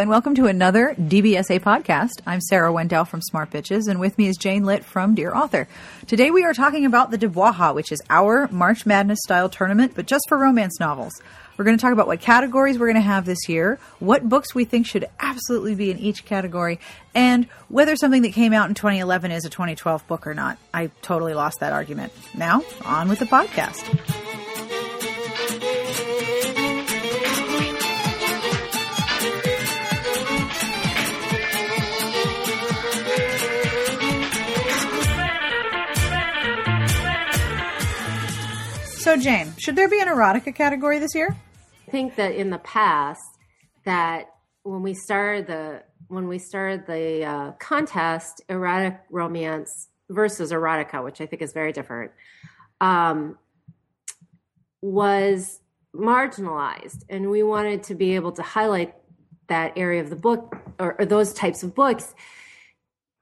And welcome to another DBSA podcast. I'm Sarah Wendell from Smart Bitches, and with me is Jane Litt from Dear Author. Today we are talking about the DABWAHA, which is our March Madness style tournament, but just for romance novels. We're going to talk about what categories we're going to have this year, what books we think should absolutely be in each category, and whether something that came out in 2011 is a 2012 book or not. I totally lost that argument. Now, on with the podcast. So, Jane, should there be an erotica category this year? I think that in the past, that when we started the when we started the uh, contest, erotic romance versus erotica, which I think is very different, um, was marginalized, and we wanted to be able to highlight that area of the book or, or those types of books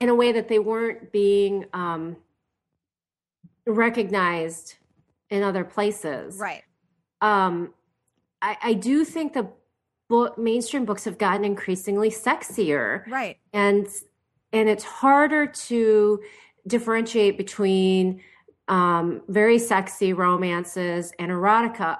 in a way that they weren't being um, recognized in other places. Right. Um, I, I do think the book, mainstream books have gotten increasingly sexier. Right. And and it's harder to differentiate between um, very sexy romances and erotica,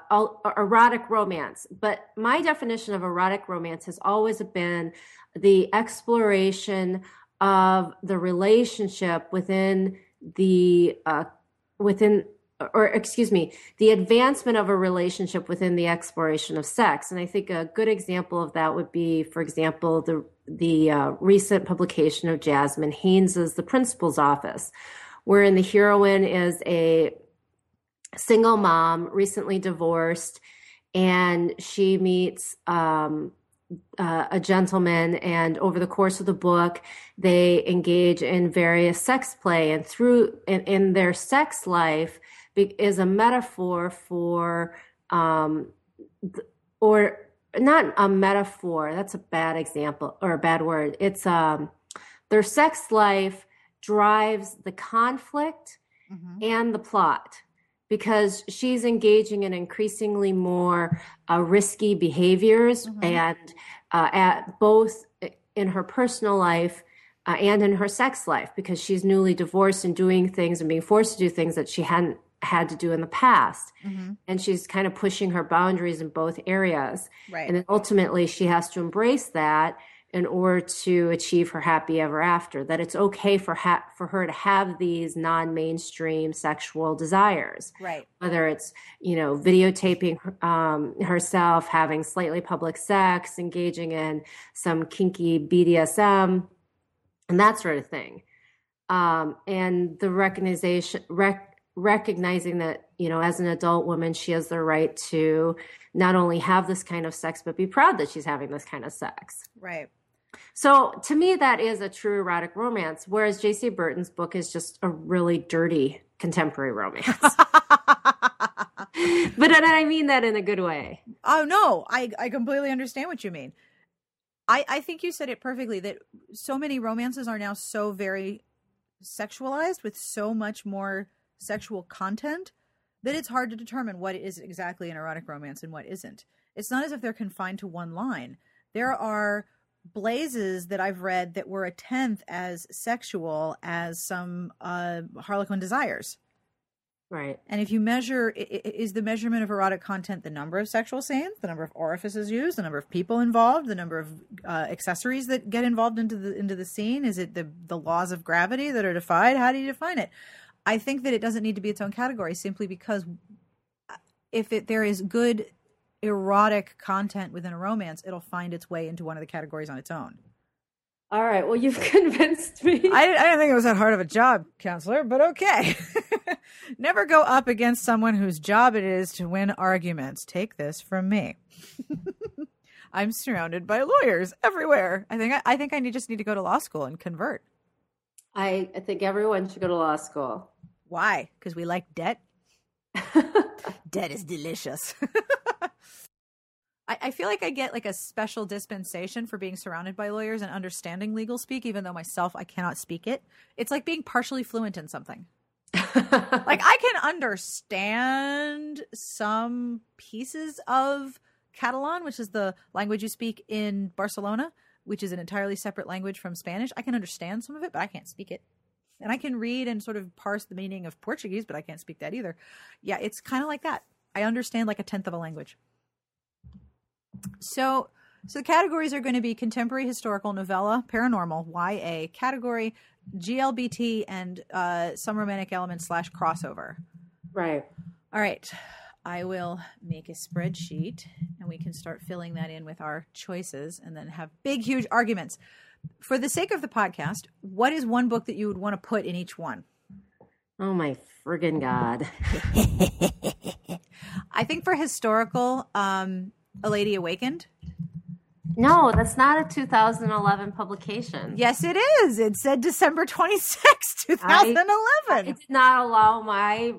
erotic romance. But my definition of erotic romance has always been the exploration of the relationship within the uh, within or excuse me, the advancement of a relationship within the exploration of sex. And I think a good example of that would be, for example, the the uh, recent publication of Jasmine Haynes's The Principal's Office, wherein the heroine is a single mom, recently divorced, and she meets um, uh, a gentleman, and over the course of the book, they engage in various sex play, and through in, in their sex life is a metaphor for um, or not a metaphor that's a bad example or a bad word it's um their sex life drives the conflict mm-hmm. and the plot because she's engaging in increasingly more uh, risky behaviors mm-hmm. and uh, at both in her personal life uh, and in her sex life because she's newly divorced and doing things and being forced to do things that she hadn't had to do in the past. Mm-hmm. And she's kind of pushing her boundaries in both areas. Right. And then ultimately she has to embrace that in order to achieve her happy ever after. That it's okay for ha- for her to have these non-mainstream sexual desires. Right. Whether it's, you know, videotaping um, herself having slightly public sex, engaging in some kinky BDSM and that sort of thing. Um, and the recognition rec- recognizing that you know as an adult woman she has the right to not only have this kind of sex but be proud that she's having this kind of sex. Right. So to me that is a true erotic romance whereas Jaci Burton's book is just a really dirty contemporary romance. But i mean that in a good way. Oh no i i completely understand what you mean. I i think you said it perfectly that so many romances are now so very sexualized with so much more sexual content that it's hard to determine what is exactly an erotic romance and what isn't. It's not as if they're confined to one line. There are blazes that I've read that were a tenth as sexual as some uh, Harlequin desires. Right. And if you measure, is the measurement of erotic content the number of sexual scenes, the number of orifices used, the number of people involved, the number of uh, accessories that get involved into the into the scene? Is it the the laws of gravity that are defied? How do you define it? I think that it doesn't need to be its own category simply because uh, if it, there is good erotic content within a romance, it'll find its way into one of the categories on its own. All right. Well, you've convinced me. I, I didn't think it was that hard of a job, counselor, but okay. Never go up against someone whose job it is to win arguments. Take this from me. I'm surrounded by lawyers everywhere. I think I, I think I need, just need to go to law school and convert. I, I think everyone should go to law school. Why? Because we like debt? debt is delicious. I, I feel like I get like a special dispensation for being surrounded by lawyers and understanding legal speak, even though myself I cannot speak it. It's like being partially fluent in something. like I can understand some pieces of Catalan, which is the language you speak in Barcelona, which is an entirely separate language from Spanish. I can understand some of it, but I can't speak it. And I can read and sort of parse the meaning of Portuguese, but I can't speak that either. Yeah, it's kind of like that. I understand like a tenth of a language. So, so the categories are going to be contemporary, historical, novella, paranormal, YA, category, GLBT, and uh, some romantic elements slash crossover. Right. All right. I will make a spreadsheet and we can start filling that in with our choices and then have big, huge arguments. For the sake of the podcast, what is one book that you would want to put in each one? Oh my friggin' God. I think for historical, um, A Lady Awakened. No, that's not a 2011 publication. Yes, it is. It said December 26, 2011. I, I did not allow my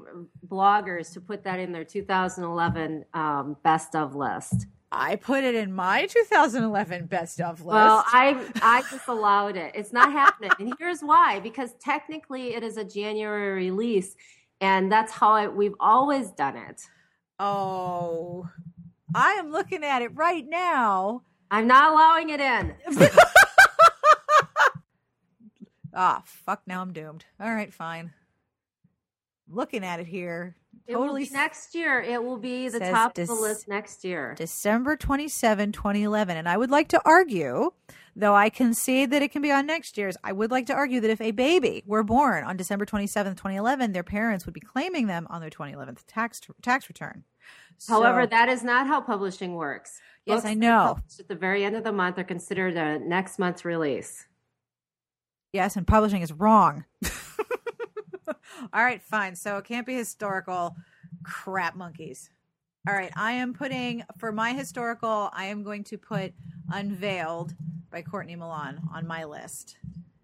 bloggers to put that in their 2011 um, best of list. I put it in my 2011 best of list. Well, I I just allowed it. It's not happening, and here's why: because technically it is a January release, and that's how I, we've always done it. Oh, I am looking at it right now. I'm not allowing it in. ah, fuck! Now I'm doomed. All right, fine. Looking at it here. Totally next year. It will be the top of the list next year. December 27, 2011. And I would like to argue, though I concede that it can be on next year's, I would like to argue that if a baby were born on December 27, 2011, their parents would be claiming them on their 2011 tax tax return. However, so, that is not how publishing works. Yes, Books I know. At the very end of the month are considered a next month's release. Yes, and publishing is wrong. All right, fine. So it can't be historical. Crap monkeys. All right, I am putting for my historical. I am going to put Unveiled by Courtney Milan on my list.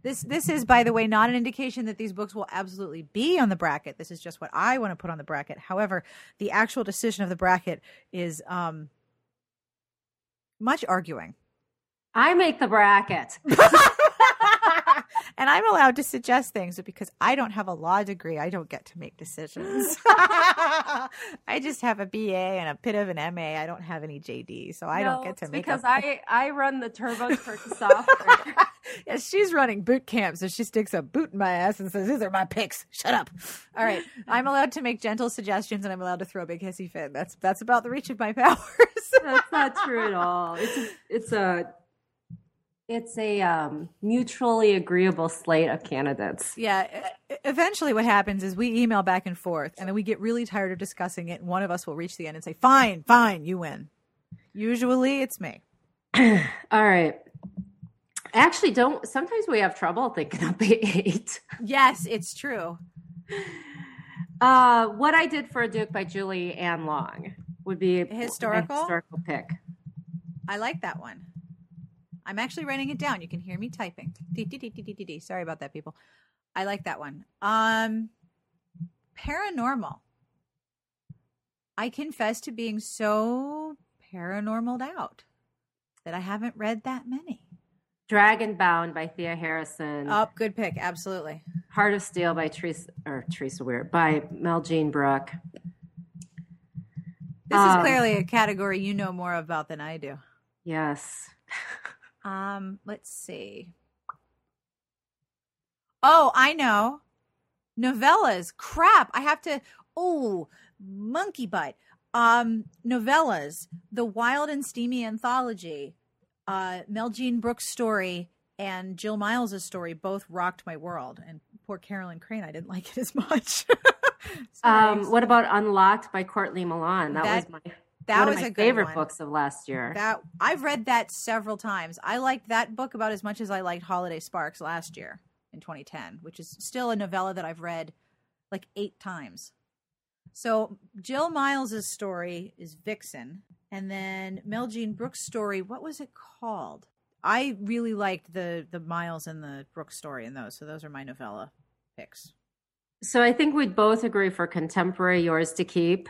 This this is, by the way, not an indication that these books will absolutely be on the bracket. This is just what I want to put on the bracket. However, the actual decision of the bracket is um, much arguing. I make the bracket. and I'm allowed to suggest things, but because I don't have a law degree, I don't get to make decisions. I just have a BA and a bit of an MA. I don't have any JD, so I no, don't get to make decisions. because I I run the Turbo software. yeah, she's running boot camp, so she sticks a boot in my ass and says, "These are my picks. Shut up." All right, I'm allowed to make gentle suggestions, and I'm allowed to throw a big hissy fit. That's that's about the reach of my powers. that's not true at all. It's a, it's a it's a um, mutually agreeable slate of candidates. Yeah. Eventually, what happens is we email back and forth, and then we get really tired of discussing it. And one of us will reach the end and say, "Fine, fine, you win." Usually, it's me. All right. Actually, don't. Sometimes we have trouble thinking up eight. yes, it's true. Uh, what I did for a Duke by Julie Anne Long would be a historical historical pick. I like that one. I'm actually writing it down. You can hear me typing. Sorry about that, people. I like that one. Um, paranormal. I confess to being so paranormaled out that I haven't read that many. Dragon Bound by Thea Harrison. Oh, good pick. Absolutely. Heart of Steel by Teresa or Teresa Weir by Meljean Brook. This um, is clearly a category you know more about than I do. Yes. Um, let's see. Oh, I know. Novellas. Crap. I have to. Oh, monkey butt. Um, novellas. The Wild and Steamy Anthology. Uh, Meljean Brooks' story and Jill Myles's story both rocked my world. And poor Carolyn Crane, I didn't like it as much. um, what about Unlocked by Courtney Milan? That, that was my that was my favorite one. books of last year. That I've read that several times. I liked that book about as much as I liked Holiday Sparks last year in 2010, which is still a novella that I've read like eight times. So Jill Myles's story is Vixen, and then Meljean Brooks' story. What was it called? I really liked the the Miles and the Brooks story in those. So those are my novella picks. So I think we'd both agree for contemporary yours to keep.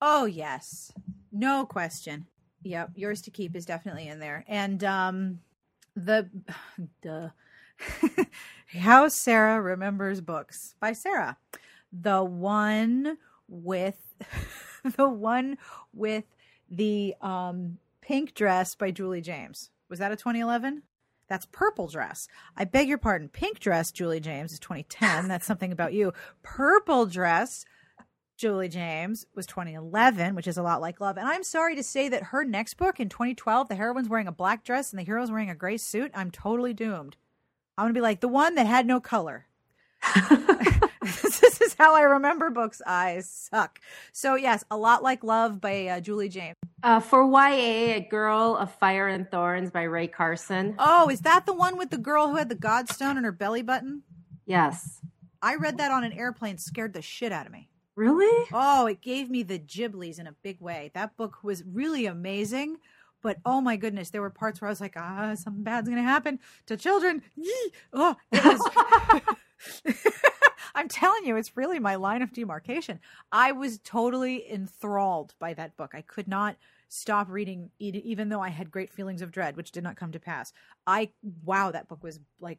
Oh yes, no question. Yep, yours to keep is definitely in there, and um, the the how Sarah remembers books by Sarah, the one with the one with the um, Pink Dress by Julie James. Was that a 2011? That's Purple Dress. I beg your pardon. Pink Dress, Julie James, is 2010. That's something about you. Purple Dress, Julie James, was 2011, which is a lot like Love. And I'm sorry to say that her next book in 2012, the heroine's wearing a black dress and the hero's wearing a gray suit. I'm totally doomed. I'm going to be like the one that had no color. this is how I remember books. I suck. So, yes, a lot like Love by uh, Julie James. Uh, for YA, A Girl of Fire and Thorns by Rae Carson. Oh, is that the one with the girl who had the Godstone in her belly button? Yes. I read that on an airplane, scared the shit out of me. Really? Oh, it gave me the giblies in a big way. That book was really amazing. But oh my goodness, there were parts where I was like, ah, something bad's going to happen to children. Yee! Oh, was. I'm telling you, it's really my line of demarcation. I was totally enthralled by that book. I could not stop reading, even though I had great feelings of dread, which did not come to pass. I, wow, that book was like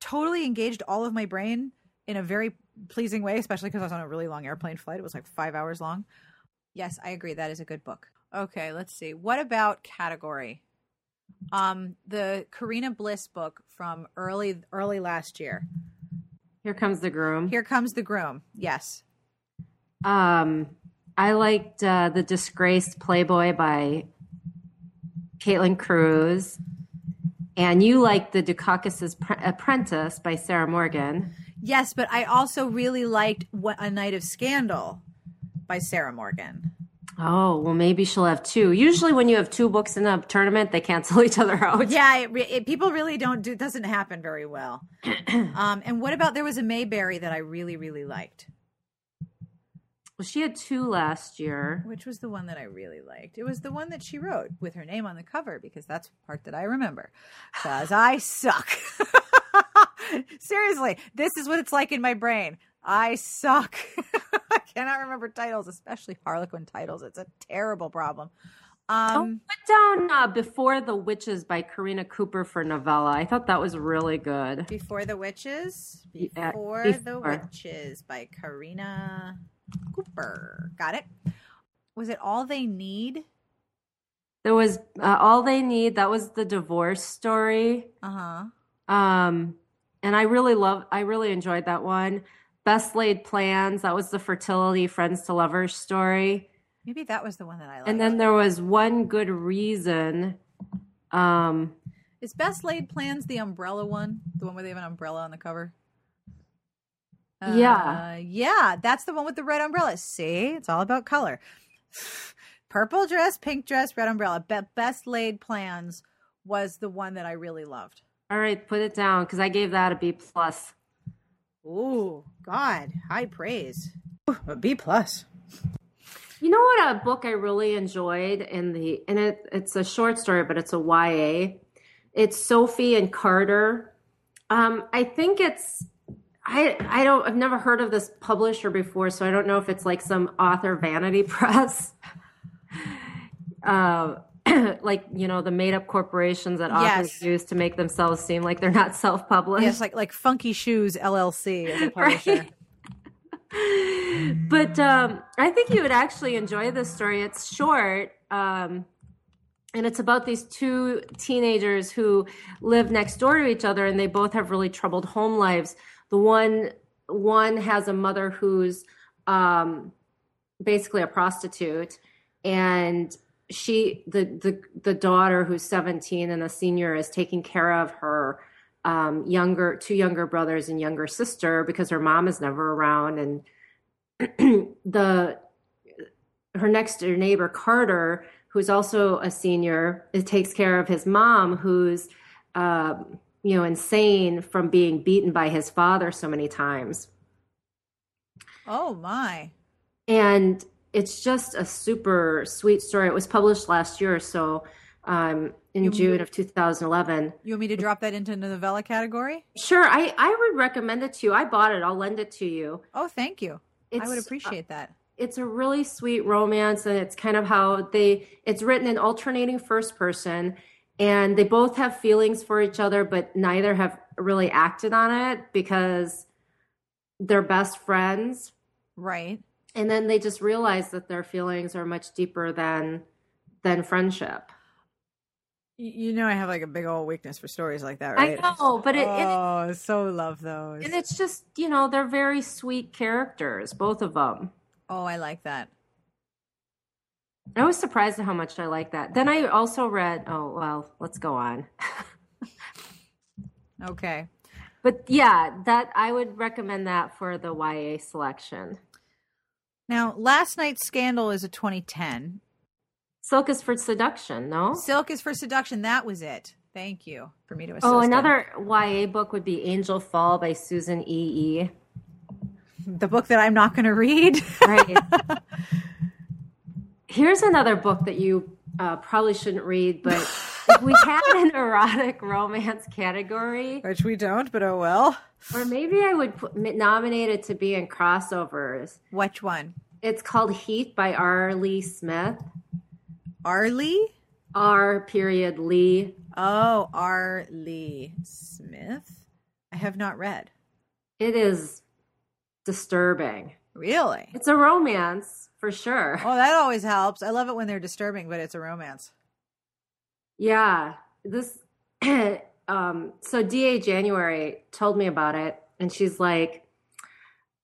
totally engaged all of my brain in a very pleasing way, especially because I was on a really long airplane flight. It was like five hours long. Yes, I agree. That is a good book. Okay, let's see. What about category? Um, the Karina Bliss book from early early last year. Here comes the groom. Here comes the groom. Yes. Um, I liked uh, the Disgraced Playboy by Caitlin Crews, and you liked the Doukakis's Apprentice by Sarah Morgan. Yes, but I also really liked what A Night of Scandal by Sarah Morgan. Oh, well, maybe she'll have two. Usually, when you have two books in a tournament, they cancel each other out. Yeah, it, it, people really don't do. It doesn't happen very well. um, and what about there was a Mayberry that I really, really liked. Well, she had two last year. Which was the one that I really liked? It was the one that she wrote with her name on the cover because that's the part that I remember. Because I suck. Seriously, this is what it's like in my brain. I suck. I cannot remember titles, especially Harlequin titles. It's a terrible problem. Um, oh, put down uh, Before the Witches by Karina Cooper for novella. I thought that was really good. Before the Witches? Before, Before. the Witches by Karina Cooper. Got it. Was it All They Need? There was uh, All They Need. That was the divorce story. Uh huh. Um, and I really love. I really enjoyed that one. Best Laid Plans. That was the fertility friends to lovers story. Maybe that was the one that I liked. And then there was one good reason. Um, Is Best Laid Plans the umbrella one? The one where they have an umbrella on the cover? yeah. Uh, yeah, that's the one with the red umbrella. See, it's all about color. Purple dress, pink dress, red umbrella. Be- Best Laid Plans was the one that I really loved. All right, put it down because I gave that a B plus. Oh God, high praise. Ooh, a B plus. You know what? A book I really enjoyed in the and it it's a short story, but it's a YA. It's Sophie and Carter. Um, I think it's I I don't I've never heard of this publisher before, so I don't know if it's like some author vanity press. uh, like you know the made up corporations that authors yes. use to make themselves seem like they're not self published. Yes, like like Funky Shoes LLC as a publisher. Right? but um, I think you would actually enjoy this story. It's short. Um, and it's about these two teenagers who live next door to each other and they both have really troubled home lives the one one has a mother who's um, basically a prostitute and she the the the daughter who's 17 and a senior is taking care of her um, younger two younger brothers and younger sister because her mom is never around and the her next door neighbor Carter who's also a senior it takes care of his mom who's um, you know insane from being beaten by his father so many times. Oh my. And it's just a super sweet story. It was published last year, so um, in you June of 2011. You want me to drop that into the novella category? Sure, I, I would recommend it to you. I bought it. I'll lend it to you. Oh, thank you. It's, I would appreciate that. It's a really sweet romance, and it's kind of how they. It's written in alternating first person, and they both have feelings for each other, but neither have really acted on it because they're best friends. Right and then they just realize that their feelings are much deeper than than friendship. You know, I have like a big old weakness for stories like that, right? I know, but it, oh, it, so love those. And it's just, you know, they're very sweet characters, both of them. Oh, I like that. I was surprised at how much I like that. Then I also read, oh, well, let's go on. okay. But yeah, that I would recommend that for the YA selection. Now, Last Night's Scandal is a 2010. Silk is for seduction, no? Silk is for seduction. That was it. Thank you for me to assist. Oh, another YA book would be Angel Fall by Susan E. E. The book that I'm not going to read. right. Here's another book that you uh, probably shouldn't read, but if we had an erotic romance category, which we don't, but oh well. Or maybe I would put, nominate it to be in crossovers. Which one? It's called Heat by R. Lee Smith. R. Lee? R. Period Lee. Oh, R. Lee Smith. I have not read. It is disturbing. Really? It's a romance for sure. Oh, that always helps. I love it when they're disturbing, but it's a romance. Yeah. This um so DA January told me about it and she's like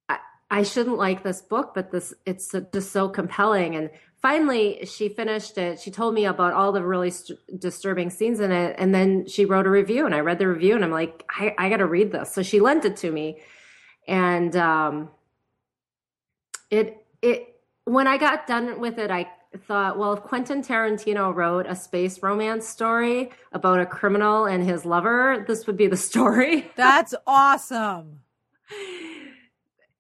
I, I shouldn't like this book, but this it's just so compelling. And finally she finished it. She told me about all the really st- disturbing scenes in it and then she wrote a review and i read the review and i'm like i, I gotta read this. So she lent it to me and um, it it when i got done with it i thought well if quentin tarantino wrote a space romance story about a criminal and his lover this would be the story. That's awesome.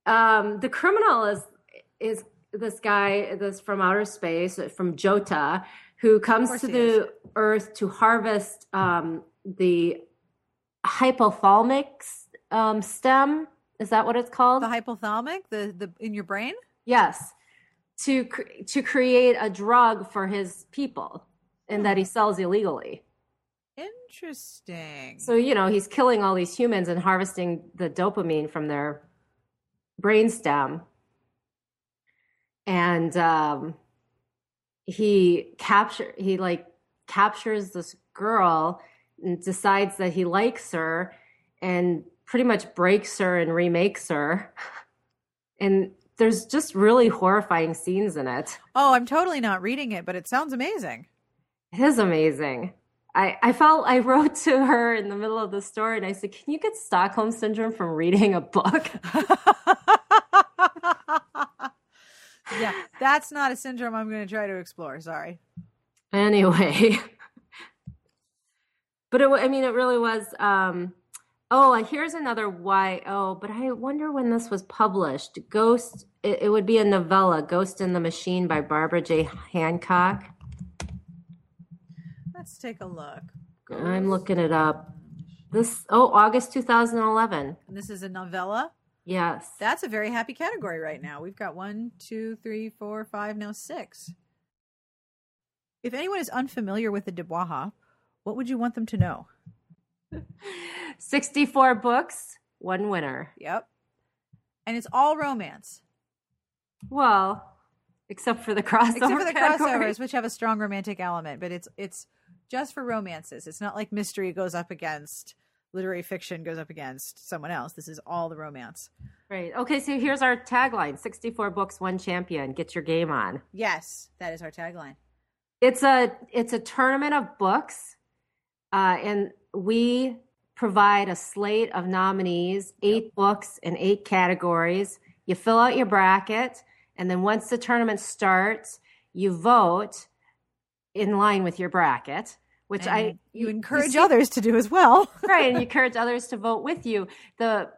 Um, the criminal is is this guy this from outer space from Jota who comes to the is. earth to harvest um, the hypothalamic um, stem. Is that what it's called? The hypothalamic? The the in your brain? Yes to to create a drug for his people and that he sells illegally. Interesting. So you know he's killing all these humans and harvesting the dopamine from their brainstem and um, he capture he like captures this girl and decides that he likes her and pretty much breaks her and remakes her. And there's just really horrifying scenes in it oh i'm totally not reading it but it sounds amazing it is amazing I, I felt I wrote to her in the middle of the story and I said, Can you get Stockholm syndrome from reading a book? yeah, that's not a syndrome I'm going to try to explore. Sorry. Anyway, but it, I mean, it really was. Um, oh, here's another why. Oh, but I wonder when this was published. Ghost. It, it would be a novella, "Ghost in the Machine" by Barbara J. Hancock. Let's take a look. Ghost. I'm looking it up. This oh August 2011. And this is a novella. Yes. That's a very happy category right now. We've got one, two, three, four, five, now six. If anyone is unfamiliar with the DABWAHA, what would you want them to know? 64 books, one winner. Yep. And it's all romance. Well, except for the crossovers. Except for the category. crossovers, which have a strong romantic element, but it's it's just for romances. It's not like mystery goes up against literary fiction goes up against someone else. This is all the romance. Right. Okay, so here's our tagline 64 books, one champion. Get your game on. Yes, that is our tagline. It's a it's a tournament of books. Uh, and we provide a slate of nominees, eight yep. books in eight categories. You fill out your bracket, and then once the tournament starts, you vote in line with your bracket which and I you encourage you others to do as well. right, and you encourage others to vote with you. The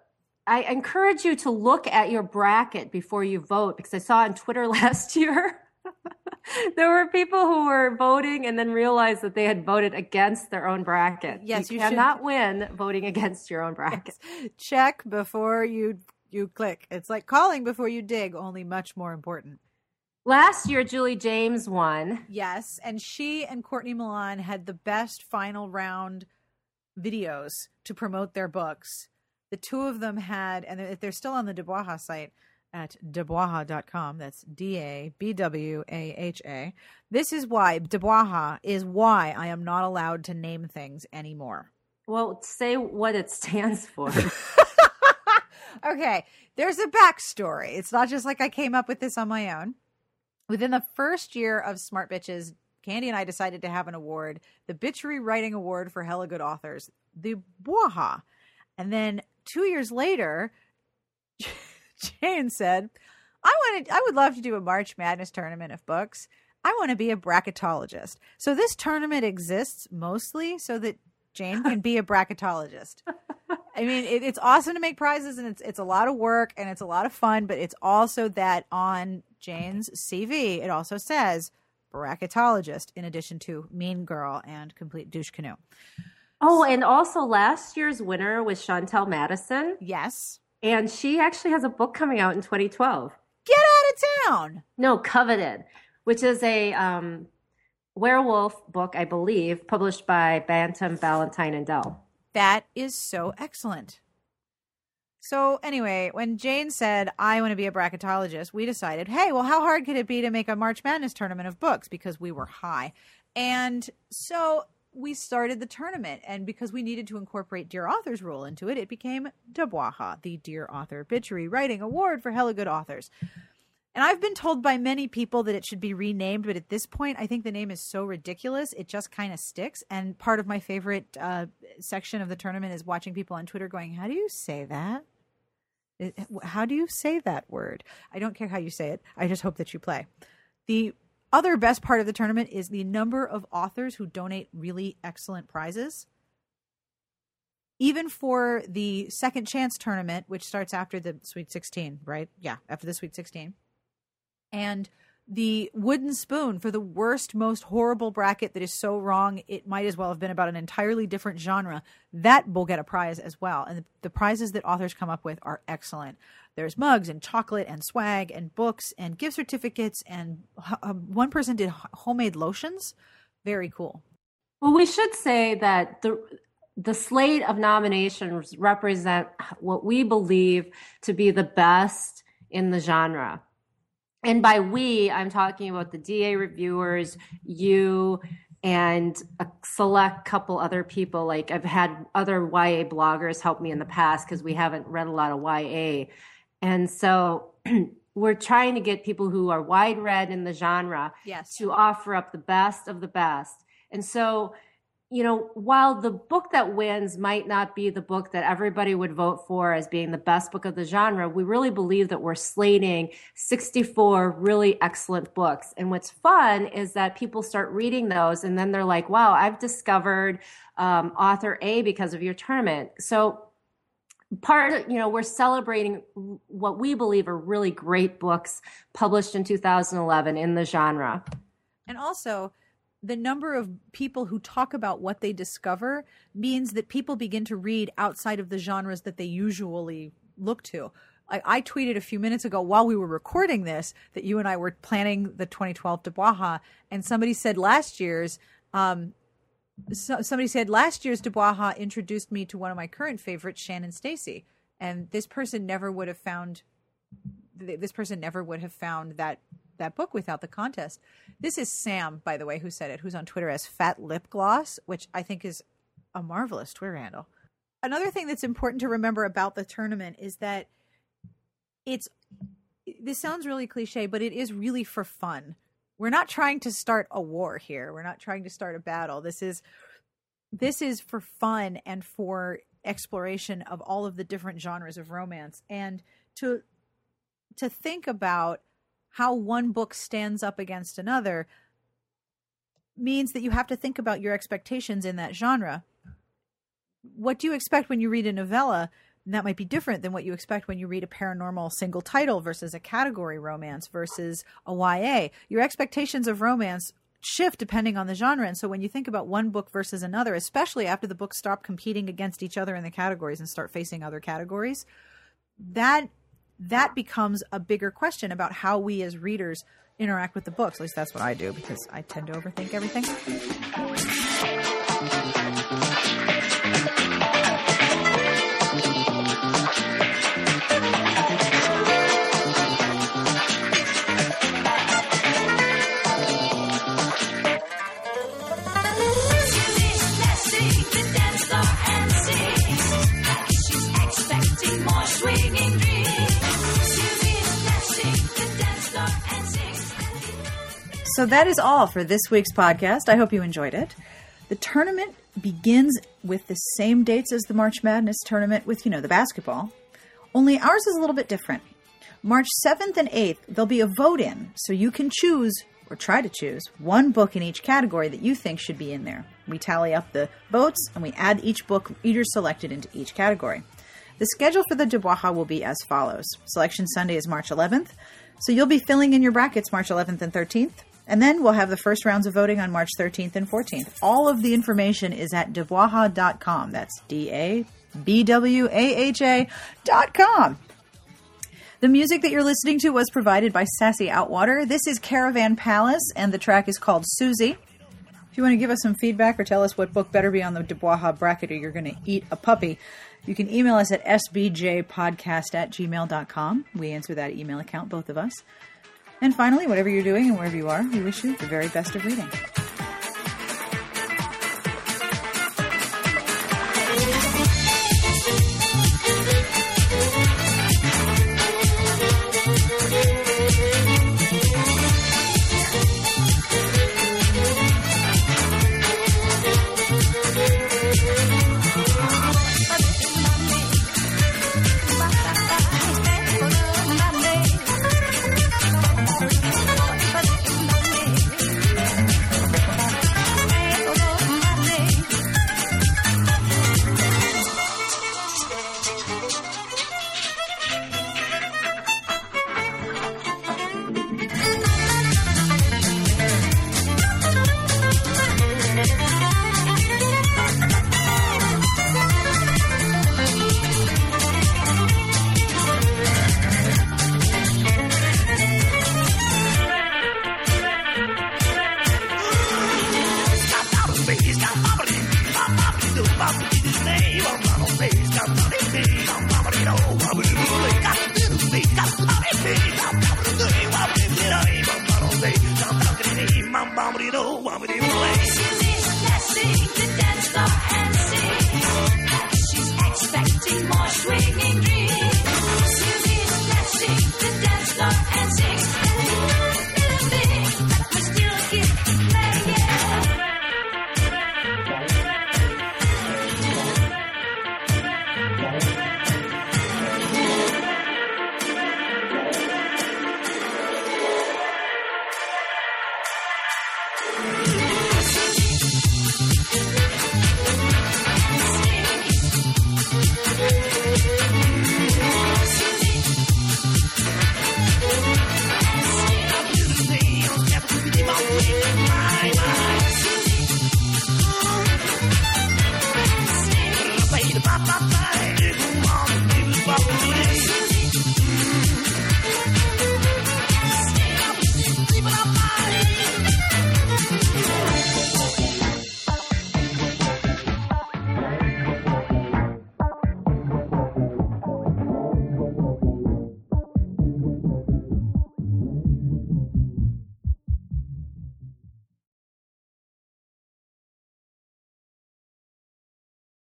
I encourage you to look at your bracket before you vote because I saw on Twitter last year there were people who were voting and then realized that they had voted against their own bracket. Yes, you, you cannot should... win voting against your own bracket. Yes. Check before you you click. It's like calling before you dig, only much more important. Last year, Julie James won. Yes, and she and Courtney Milan had the best final round videos to promote their books. The two of them had, and they're still on the DABWAHA site. At dabwaha.com. That's D A B W A H A. This is why DABWAHA is why I am not allowed to name things anymore. Well, say what it stands for. okay, there's a backstory. It's not just like I came up with this on my own. Within the first year of Smart Bitches, Candy and I decided to have an award, the Bitchery Writing Award for Hella Good Authors, the Bwaha. And then two years later, Jane said, I wanted I would love to do a March Madness tournament of books. I want to be a bracketologist. So this tournament exists mostly so that Jane can be a bracketologist. I mean, it, it's awesome to make prizes, and it's it's a lot of work and it's a lot of fun. But it's also that on Jane's CV, it also says bracketologist in addition to Mean Girl and Complete Douche Canoe. Oh, and also last year's winner was Shawntelle Madison. Yes, and she actually has a book coming out in 2012. Get out of town. No, Coveted, which is a um, werewolf book, I believe, published by Bantam, Ballantine, and Dell. That is so excellent. So, anyway, when Jane said, I want to be a bracketologist, we decided, hey, well, how hard could it be to make a March Madness tournament of books? Because we were high. And so we started the tournament. And because we needed to incorporate Dear Authors rule into it, it became DABWAHA, the Dear Author Bitchery Writing Award for Hella Good Authors. And I've been told by many people that it should be renamed, but at this point, I think the name is so ridiculous, it just kind of sticks. And part of my favorite uh, section of the tournament is watching people on Twitter going, How do you say that? How do you say that word? I don't care how you say it. I just hope that you play. The other best part of the tournament is the number of authors who donate really excellent prizes. Even for the second chance tournament, which starts after the Sweet 16, right? Yeah, after the Sweet 16 and the wooden spoon for the worst, most horrible bracket that is so wrong it might as well have been about an entirely different genre. That will get a prize as well. And the, the, prizes that authors come up with are excellent. There's mugs and chocolate and swag and books and gift certificates and uh, one person did homemade lotions. Very cool. Well, we should say that the the slate of nominations represent what we believe to be the best in the genre and by we, I'm talking about the DA reviewers, you, and a select couple other people. Like I've had other YA bloggers help me in the past because we haven't read a lot of YA. And so we're trying to get people who are wide read in the genre yes. to offer up the best of the best. And so you know, while the book that wins might not be the book that everybody would vote for as being the best book of the genre, we really believe that we're slating 64 really excellent books. And what's fun is that people start reading those and then they're like, wow, I've discovered um, author A because of your tournament. So, part of, you know, we're celebrating what we believe are really great books published in 2011 in the genre. And also, the number of people who talk about what they discover means that people begin to read outside of the genres that they usually look to. I, I tweeted a few minutes ago while we were recording this that you and I were planning the 2012 DABWAHA, and somebody said last year's. Um, so, somebody said last year's DABWAHA introduced me to one of my current favorites, Shannon Stacey, and this person never would have found. This person never would have found that that book without the contest. This is Sam, by the way, who said it, who's on Twitter as Fat Lip Gloss, which I think is a marvelous Twitter handle. Another thing that's important to remember about the tournament is that it's this sounds really cliche, but it is really for fun. We're not trying to start a war here. We're not trying to start a battle. This is this is for fun and for exploration of all of the different genres of romance and to to think about how one book stands up against another means that you have to think about your expectations in that genre. What do you expect when you read a novella? And that might be different than what you expect when you read a paranormal single title versus a category romance versus a YA. Your expectations of romance shift depending on the genre. And so when you think about one book versus another, especially after the books stop competing against each other in the categories and start facing other categories, that that becomes a bigger question about how we as readers interact with the books. At least that's what I do because I tend to overthink everything. So that is all for this week's podcast. I hope you enjoyed it. The tournament begins with the same dates as the March Madness tournament with, you know, the basketball. Only ours is a little bit different. March 7th and 8th, there'll be a vote in, so you can choose or try to choose one book in each category that you think should be in there. We tally up the votes and we add each book reader selected into each category. The schedule for the DABWAHA will be as follows Selection Sunday is March 11th, so you'll be filling in your brackets March 11th and 13th. And then we'll have the first rounds of voting on March 13th and 14th. All of the information is at dabwaha.com. That's D A B W A H A.com. The music that you're listening to was provided by Sassy Outwater. This is Caravan Palace, and the track is called Susie. If you want to give us some feedback or tell us what book better be on the DABWAHA bracket or you're going to eat a puppy, you can email us at sbjpodcast at gmail.com. We answer that email account, both of us. And finally, whatever you're doing and wherever you are, we wish you the very best of reading.